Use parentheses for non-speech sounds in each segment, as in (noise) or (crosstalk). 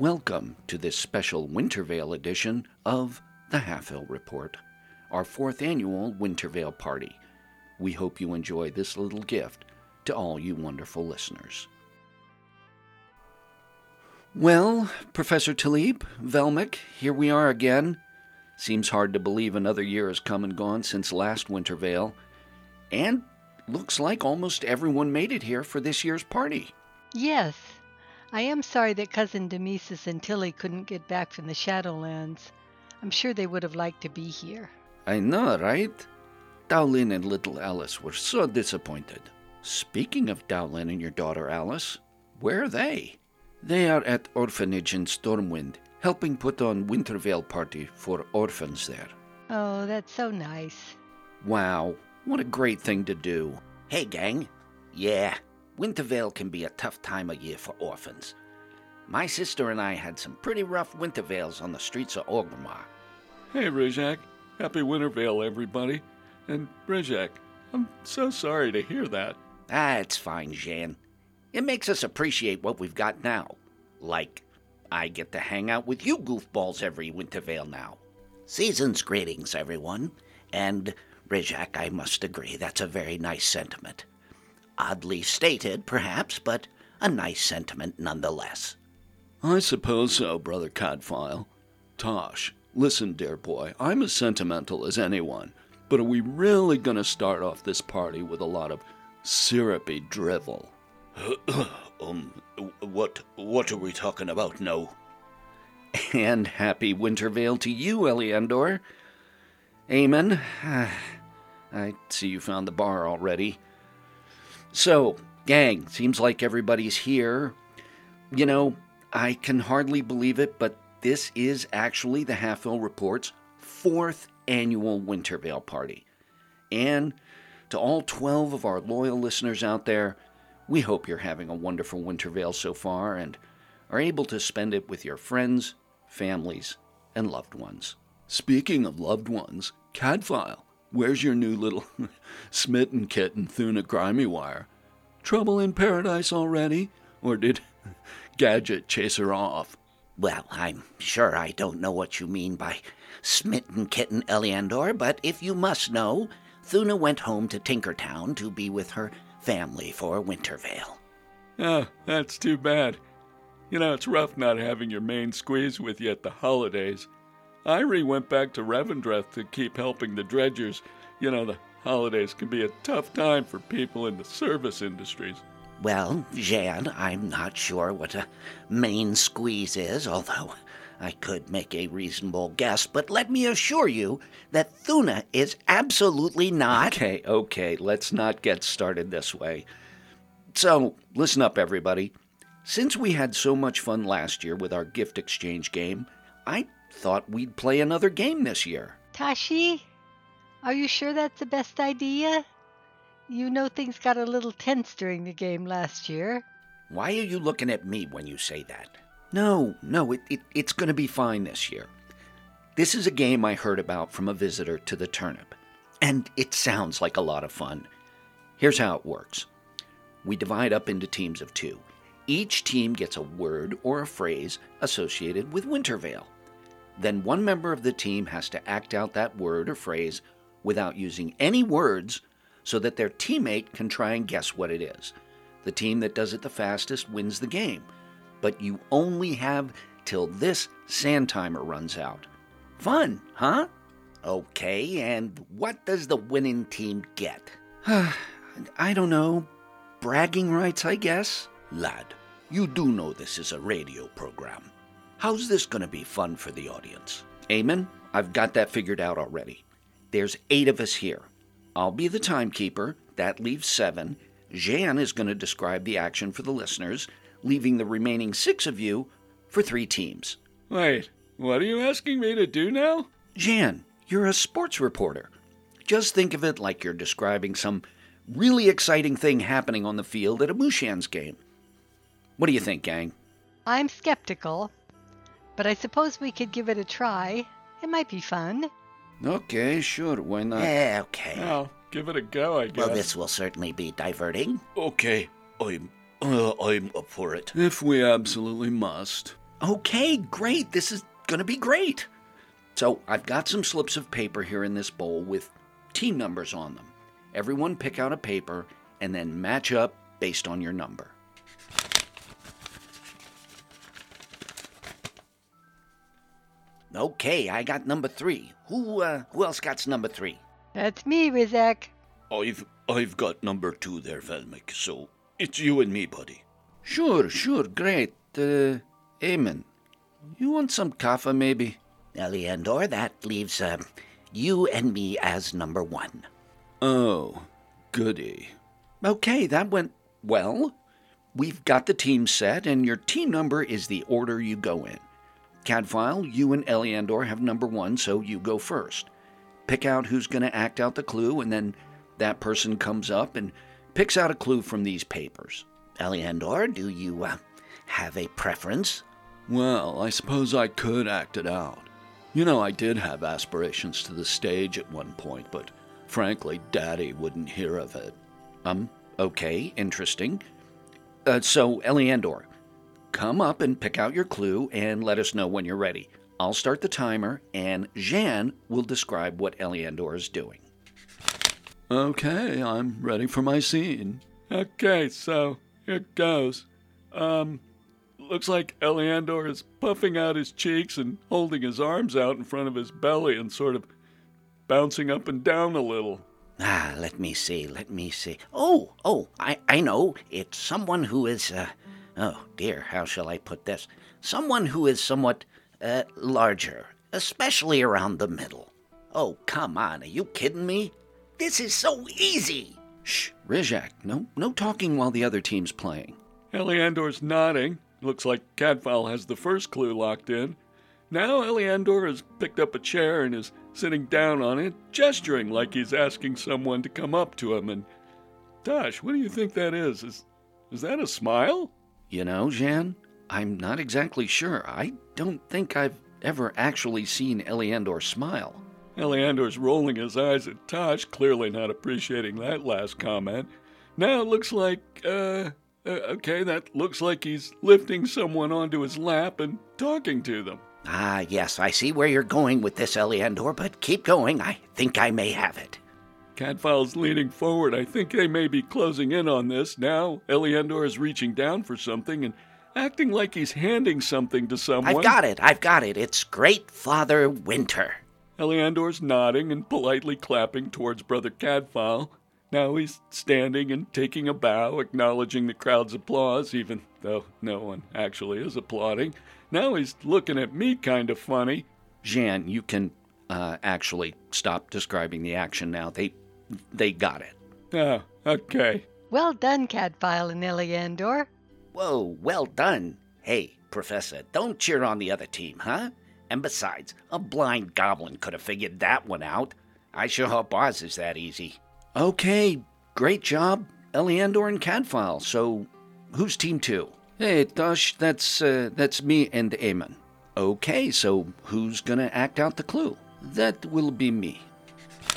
Welcome to this special Winter Veil edition of the Halfhill Report, our fourth annual Winter Veil party. We hope you enjoy this little gift to all you wonderful listeners. Well, Professor Taliep, Velmic, here we are again. Seems hard to believe another year has come and gone since last Winter Veil, and looks like almost everyone made it here for this year's party. Yes, I am sorry that Cousin Demesis and Tilly couldn't get back from the Shadowlands. I'm sure they would have liked to be here. I know, right? Dowlin and little Alice were so disappointed. Speaking of Dowlin and your daughter Alice, where are they? They are at orphanage in Stormwind, helping put on Winter Veil party for orphans there. Oh, that's so nice. Wow, what a great thing to do. Hey, gang. Yeah, Winter Veil can be a tough time of year for orphans. My sister and I had some pretty rough Winter Veils on the streets of Orgrimmar. Hey, Rizhak. Happy Winter Veil, everybody. And, Rizhak, I'm so sorry to hear that. Ah, it's fine, Zhan. It makes us appreciate what we've got now. Like, I get to hang out with you goofballs every Winter Veil now. Season's greetings, everyone. And, Rizhak, I must agree, that's a very nice sentiment. Oddly stated, perhaps, but a nice sentiment nonetheless. I suppose so, Brother Cadfael. Tosh, listen, dear boy, I'm as sentimental as anyone, but are we really going to start off this party with a lot of syrupy drivel? (clears throat) um, what, what are we talking about now? And happy Winter Veil to you, Eliandor. Amen. (sighs) I see you found the bar already. So, gang, seems like everybody's here. You know, I can hardly believe it, but this is actually the Halfhill Report's fourth annual Winter Veil party. And to all 12 of our loyal listeners out there, we hope you're having a wonderful Winter Veil so far and are able to spend it with your friends, families, and loved ones. Speaking of loved ones, Cadfael, where's your new little (laughs) smitten kitten Thuna Grimywire? Trouble in paradise already? Or did (laughs) Gadget chase her off? Well, I'm sure I don't know what you mean by smitten kitten, Eliandor, but if you must know, Thuna went home to Tinkertown to be with her family for Winter Veil. Ah, that's too bad. You know, it's rough not having your main squeeze with you at the holidays. Irie went back to Revendreth to keep helping the dredgers. You know, the holidays can be a tough time for people in the service industries. Well, Zhan, I'm not sure what a main squeeze is, although I could make a reasonable guess, but let me assure you that Thuna is absolutely not. Okay, okay, let's not get started this way. So, listen up, everybody. Since we had so much fun last year with our gift exchange game, I thought we'd play another game this year. Tashi, are you sure that's the best idea? You know things got a little tense during the game last year. Why are you looking at me when you say that? No, no, it, it, it's going to be fine this year. This is a game I heard about from a visitor to the turnip, and it sounds like a lot of fun. Here's how it works we divide up into teams of two. Each team gets a word or a phrase associated with Winter Veil. Then one member of the team has to act out that word or phrase without using any words so that their teammate can try and guess what it is. The team that does it the fastest wins the game, but you only have till this sand timer runs out. Fun, huh? Okay, and what does the winning team get? (sighs) I don't know. Bragging rights, I guess? Lad, you do know this is a radio program. How's this going to be fun for the audience? Amen. I've got that figured out already. There's eight of us here. I'll be the timekeeper. That leaves seven. Zhan is going to describe the action for the listeners, leaving the remaining six of you for three teams. Wait, what are you asking me to do now? Zhan, you're a sports reporter. Just think of it like you're describing some really exciting thing happening on the field at a Mushans game. What do you think, gang? I'm skeptical, but I suppose we could give it a try. It might be fun. Okay, sure, why not? Eh, okay. Well, give it a go, I guess. Well, this will certainly be diverting. Okay, I'm uh, I'm up for it. If we absolutely must. Okay, great. This is going to be great. So I've got some slips of paper here in this bowl with team numbers on them. Everyone pick out a paper and then match up based on your number. Okay, I got number three. Who uh, who else got number three? That's me, Rizhak. I've I've got number two there, Velmic. So it's you and me, buddy. Sure, sure, great. Uh, Amen. You want some kaffa, maybe? Eliandor, that leaves uh, you and me as number one. Oh, goody. Okay, that went well. We've got the team set, and your team number is the order you go in. Cadfael, you and Eliandor have number one, so you go first. Pick out who's going to act out the clue, and then that person comes up and picks out a clue from these papers. Eliandor, do you uh, have a preference? Well, I suppose I could act it out. You know, I did have aspirations to the stage at one point, but frankly, Daddy wouldn't hear of it. Um, okay, interesting. Uh, so, Eliandor, come up and pick out your clue and let us know when you're ready. I'll start the timer, and Zhan will describe what Eliandor is doing. Okay, I'm ready for my scene. Okay, so here goes. Um, looks like Eliandor is puffing out his cheeks and holding his arms out in front of his belly and sort of bouncing up and down a little. Ah, let me see, let me see. Oh, oh, I, I know. It's someone who is, uh, oh dear, how shall I put this? Someone who is somewhat, uh, larger, especially around the middle. Oh, come on, are you kidding me? This is so easy. Shh, Rizhak, no, no talking while the other team's playing. Eliandor's nodding. Looks like Cadfael has the first clue locked in. Now Eliandor has picked up a chair and is sitting down on it, gesturing like he's asking someone to come up to him. And Tosh, what do you think that is? Is is that a smile? You know, Zhan, I'm not exactly sure. I don't think I've ever actually seen Eliandor smile. Eliandor's rolling his eyes at Tosh, clearly not appreciating that last comment. Now it looks like, uh, uh, okay, that looks like he's lifting someone onto his lap and talking to them. Ah, yes, I see where you're going with this, Eliandor, but keep going. I think I may have it. Cadfael's leaning forward. I think they may be closing in on this. Now, Eliandor is reaching down for something and acting like he's handing something to someone. I've got it, I've got it. It's Great Father Winter. Eliandor's nodding and politely clapping towards Brother Cadfael. Now he's standing and taking a bow, acknowledging the crowd's applause, even though no one actually is applauding. Now he's looking at me kind of funny. Zhan, you can uh, actually stop describing the action now. They they got it. Oh, okay. Well done, Cadfael and Eliandor. Whoa, well done. Hey, Professor, don't cheer on the other team, huh? And besides, a blind goblin could have figured that one out. I sure hope ours is that easy. Okay, great job, Eliandor and Cadfael. So, who's team two? Hey, Tosh, that's uh, that's me and Amon. Okay, so who's gonna act out the clue? That will be me.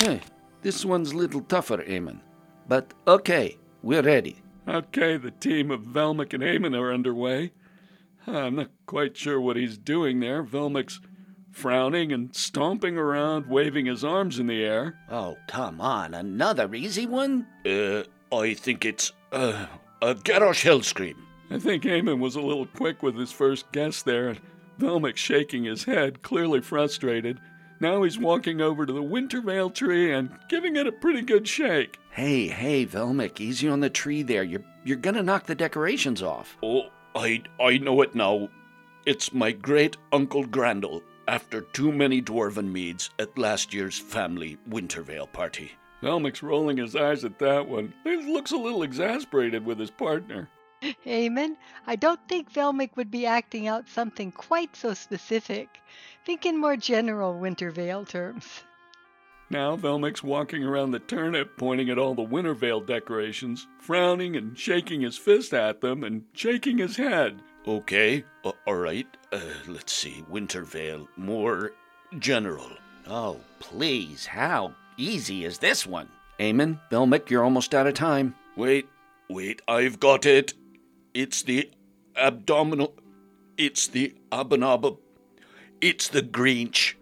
Hey, this one's a little tougher, Amon. But okay, we're ready. Okay, the team of Velmic and Amon are underway. I'm not quite sure what he's doing there. Velmic's frowning and stomping around, waving his arms in the air. Oh, come on, another easy one? Uh, I think it's, uh, a Garrosh Hellscream. I think Eamon was a little quick with his first guess there, and Velmic shaking his head, clearly frustrated. Now he's walking over to the Winter Veil tree and giving it a pretty good shake. Hey, hey, Velmic, easy on the tree there. You're you're gonna knock the decorations off. Oh, I I know it now. It's my great uncle Grandel after too many dwarven meads at last year's family Winter Veil party. Velmic's rolling his eyes at that one. He looks a little exasperated with his partner. Amon, I don't think Velmic would be acting out something quite so specific. Think in more general Winter Veil terms. Now Velmic's walking around the turnip, pointing at all the Winter Veil decorations, frowning and shaking his fist at them and shaking his head. Okay, uh, all right. Uh, let's see. Winter Veil, more general. Oh, please, how easy is this one? Amen. Velmic, you're almost out of time. Wait, wait, I've got it. It's the abdominal. It's the Abanaba. It's the Grinch.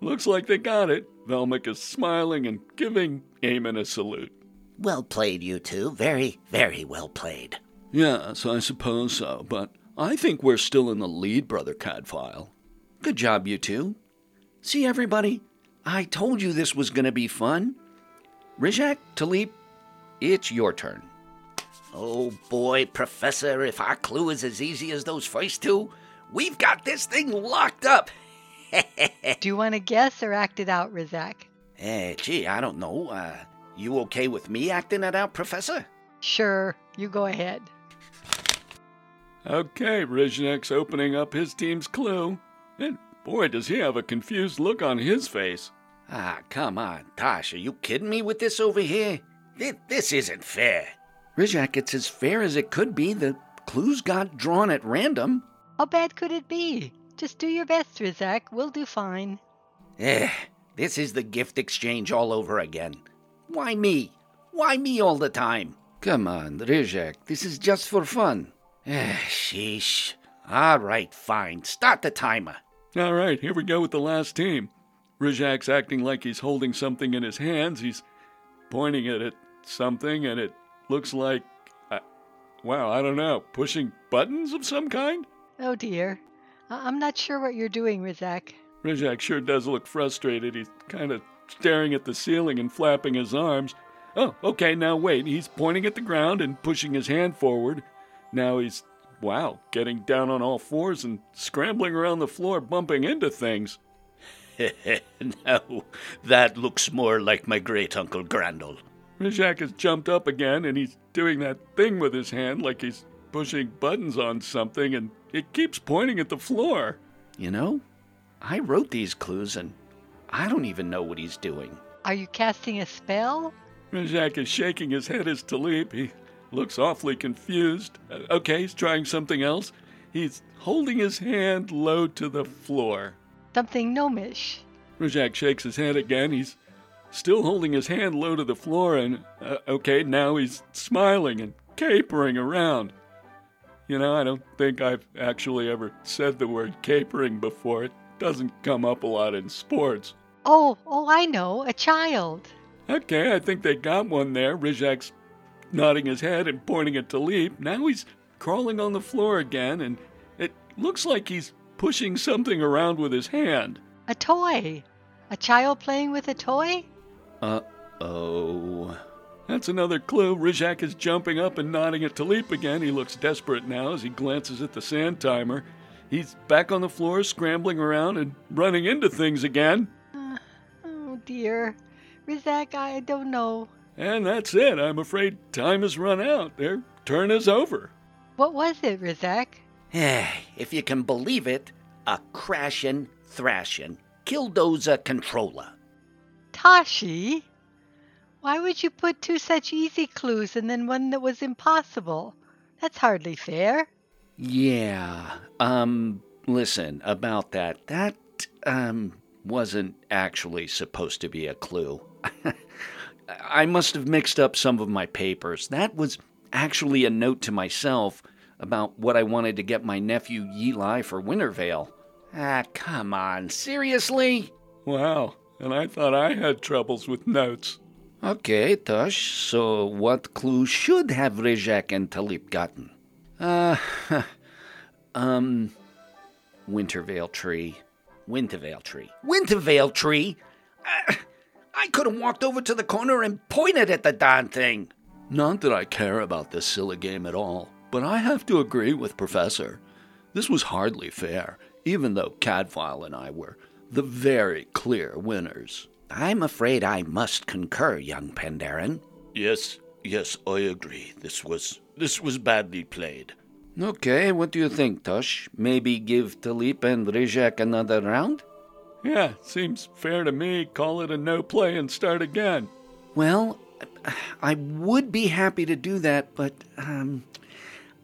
Looks like they got it. Velmic is smiling and giving Amon a salute. Well played, you two. Very, very well played. Yes, I suppose so, but I think we're still in the lead, Brother Cadfael. Good job, you two. See, everybody? I told you this was going to be fun. Rizhak, Taliep, it's your turn. Oh boy, Professor, if our clue is as easy as those first two, we've got this thing locked up. (laughs) Do you want to guess or act it out, Rizhak? Eh, gee, I don't know. Uh, you okay with me acting it out, Professor? Sure, you go ahead. Okay, Rizhak's opening up his team's clue. And boy, does he have a confused look on his face. Ah, come on, Tosh, are you kidding me with this over here? This, this isn't fair. Rizhak, it's as fair as it could be. The clues got drawn at random. How bad could it be? Just do your best, Rizhak. We'll do fine. Eh, this is the gift exchange all over again. Why me? Why me all the time? Come on, Rizhak, this is just for fun. Eh, sheesh. All right, fine. Start the timer. All right, here we go with the last team. Rizhak's acting like he's holding something in his hands. He's pointing it at something, and it looks like, uh, wow, I don't know, pushing buttons of some kind? Oh dear. I- I'm not sure what you're doing, Rizhak. Rizhak sure does look frustrated. He's kind of staring at the ceiling and flapping his arms. Oh, okay, now wait. He's pointing at the ground and pushing his hand forward. Now he's, wow, getting down on all fours and scrambling around the floor, bumping into things. (laughs) no, that looks more like my great uncle Grandel. Rizhak has jumped up again and he's doing that thing with his hand like he's pushing buttons on something and it keeps pointing at the floor. You know, I wrote these clues and I don't even know what he's doing. Are you casting a spell? Rizhak is shaking his head as Taliep. He looks awfully confused. Uh, okay, he's trying something else. He's holding his hand low to the floor. Something gnomish. Rizhak shakes his head again. He's still holding his hand low to the floor, and uh, okay, now he's smiling and capering around. You know, I don't think I've actually ever said the word capering before. It doesn't come up a lot in sports. Oh, oh, I know, a child. Okay, I think they got one there. Rizhak's nodding his head and pointing at Taliep. Now he's crawling on the floor again, and it looks like he's pushing something around with his hand. A toy. A child playing with a toy? Uh oh. That's another clue. Rizhak is jumping up and nodding at Taliep again. He looks desperate now as he glances at the sand timer. He's back on the floor, scrambling around and running into things again. Uh, oh dear. Rizhak, I don't know. And that's it. I'm afraid time has run out. Their turn is over. What was it, Rizhak? Eh, if you can believe it, a crashin', thrashin' Killdozer controller. Tashi? Why would you put two such easy clues and then one that was impossible? That's hardly fair. Yeah. Um, listen, about that. That, um, wasn't actually supposed to be a clue. (laughs) I must have mixed up some of my papers. That was actually a note to myself about what I wanted to get my nephew Yeli for Winter Veil. Ah, come on, seriously? Wow, and I thought I had troubles with notes. Okay, Tush, so what clue should have Rizhak and Taliep gotten? Uh, (laughs) um, Winter Veil tree. Winter Veil tree. Winter Veil tree? Uh, I could have walked over to the corner and pointed at the darn thing. Not that I care about this silly game at all, but I have to agree with Professor. This was hardly fair, even though Cadfael and I were the very clear winners. I'm afraid I must concur, young Pandaren. Yes, yes, I agree. This was this was badly played. Okay, what do you think, Tush? Maybe give Taliep and Rizhak another round? Yeah, seems fair to me. Call it a no play and start again. Well, I would be happy to do that, but um,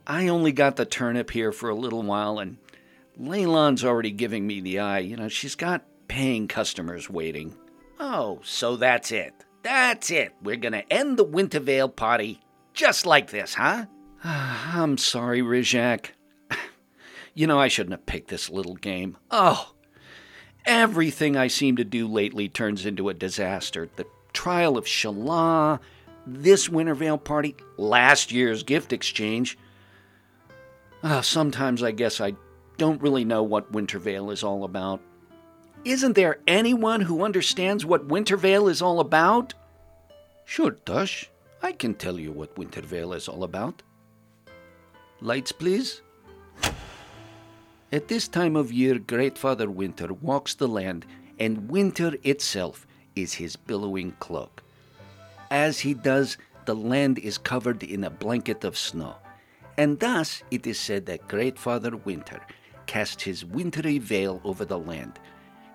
I only got the turnip here for a little while, and Lei Lan's already giving me the eye. You know, she's got paying customers waiting. Oh, so that's it. That's it. We're gonna end the Winter Veil party just like this, huh? (sighs) I'm sorry, Rizhak. (sighs) You know, I shouldn't have picked this little game. Oh, everything I seem to do lately turns into a disaster. The trial of Shala, this Wintervale party, last year's gift exchange. Uh, sometimes I guess I don't really know what Winter Veil is all about. Isn't there anyone who understands what Winter Veil is all about? Sure, Tush. I can tell you what Winter Veil is all about. Lights, please. At this time of year, Great Father Winter walks the land, and winter itself is his billowing cloak. As he does, the land is covered in a blanket of snow, and thus it is said that Great Father Winter casts his wintry veil over the land,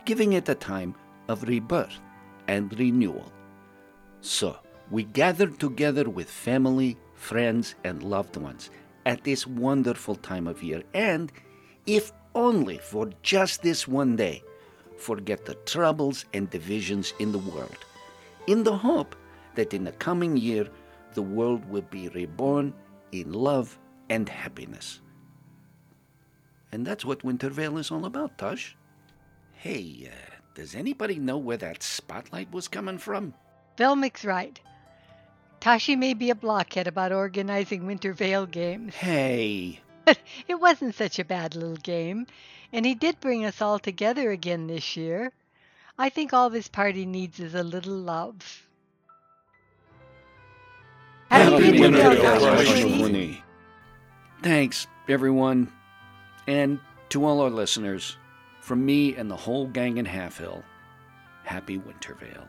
giving it a time of rebirth and renewal. So, we gather together with family, friends, and loved ones at this wonderful time of year, and, if only for just this one day, forget the troubles and divisions in the world, in the hope that in the coming year the world will be reborn in love and happiness. And that's what Winter Veil is all about, Tosh. Hey, uh, does anybody know where that spotlight was coming from? Velmic's right. Tashi may be a blockhead about organizing Winter Veil games. Hey, But (laughs) it wasn't such a bad little game, and he did bring us all together again this year. I think all this party needs is a little love. Happy Happy Winter Veil, Wintervale, Tashi. Tashi. Thanks, everyone. And to all our listeners, from me and the whole gang in Halfhill, happy Winter Veil.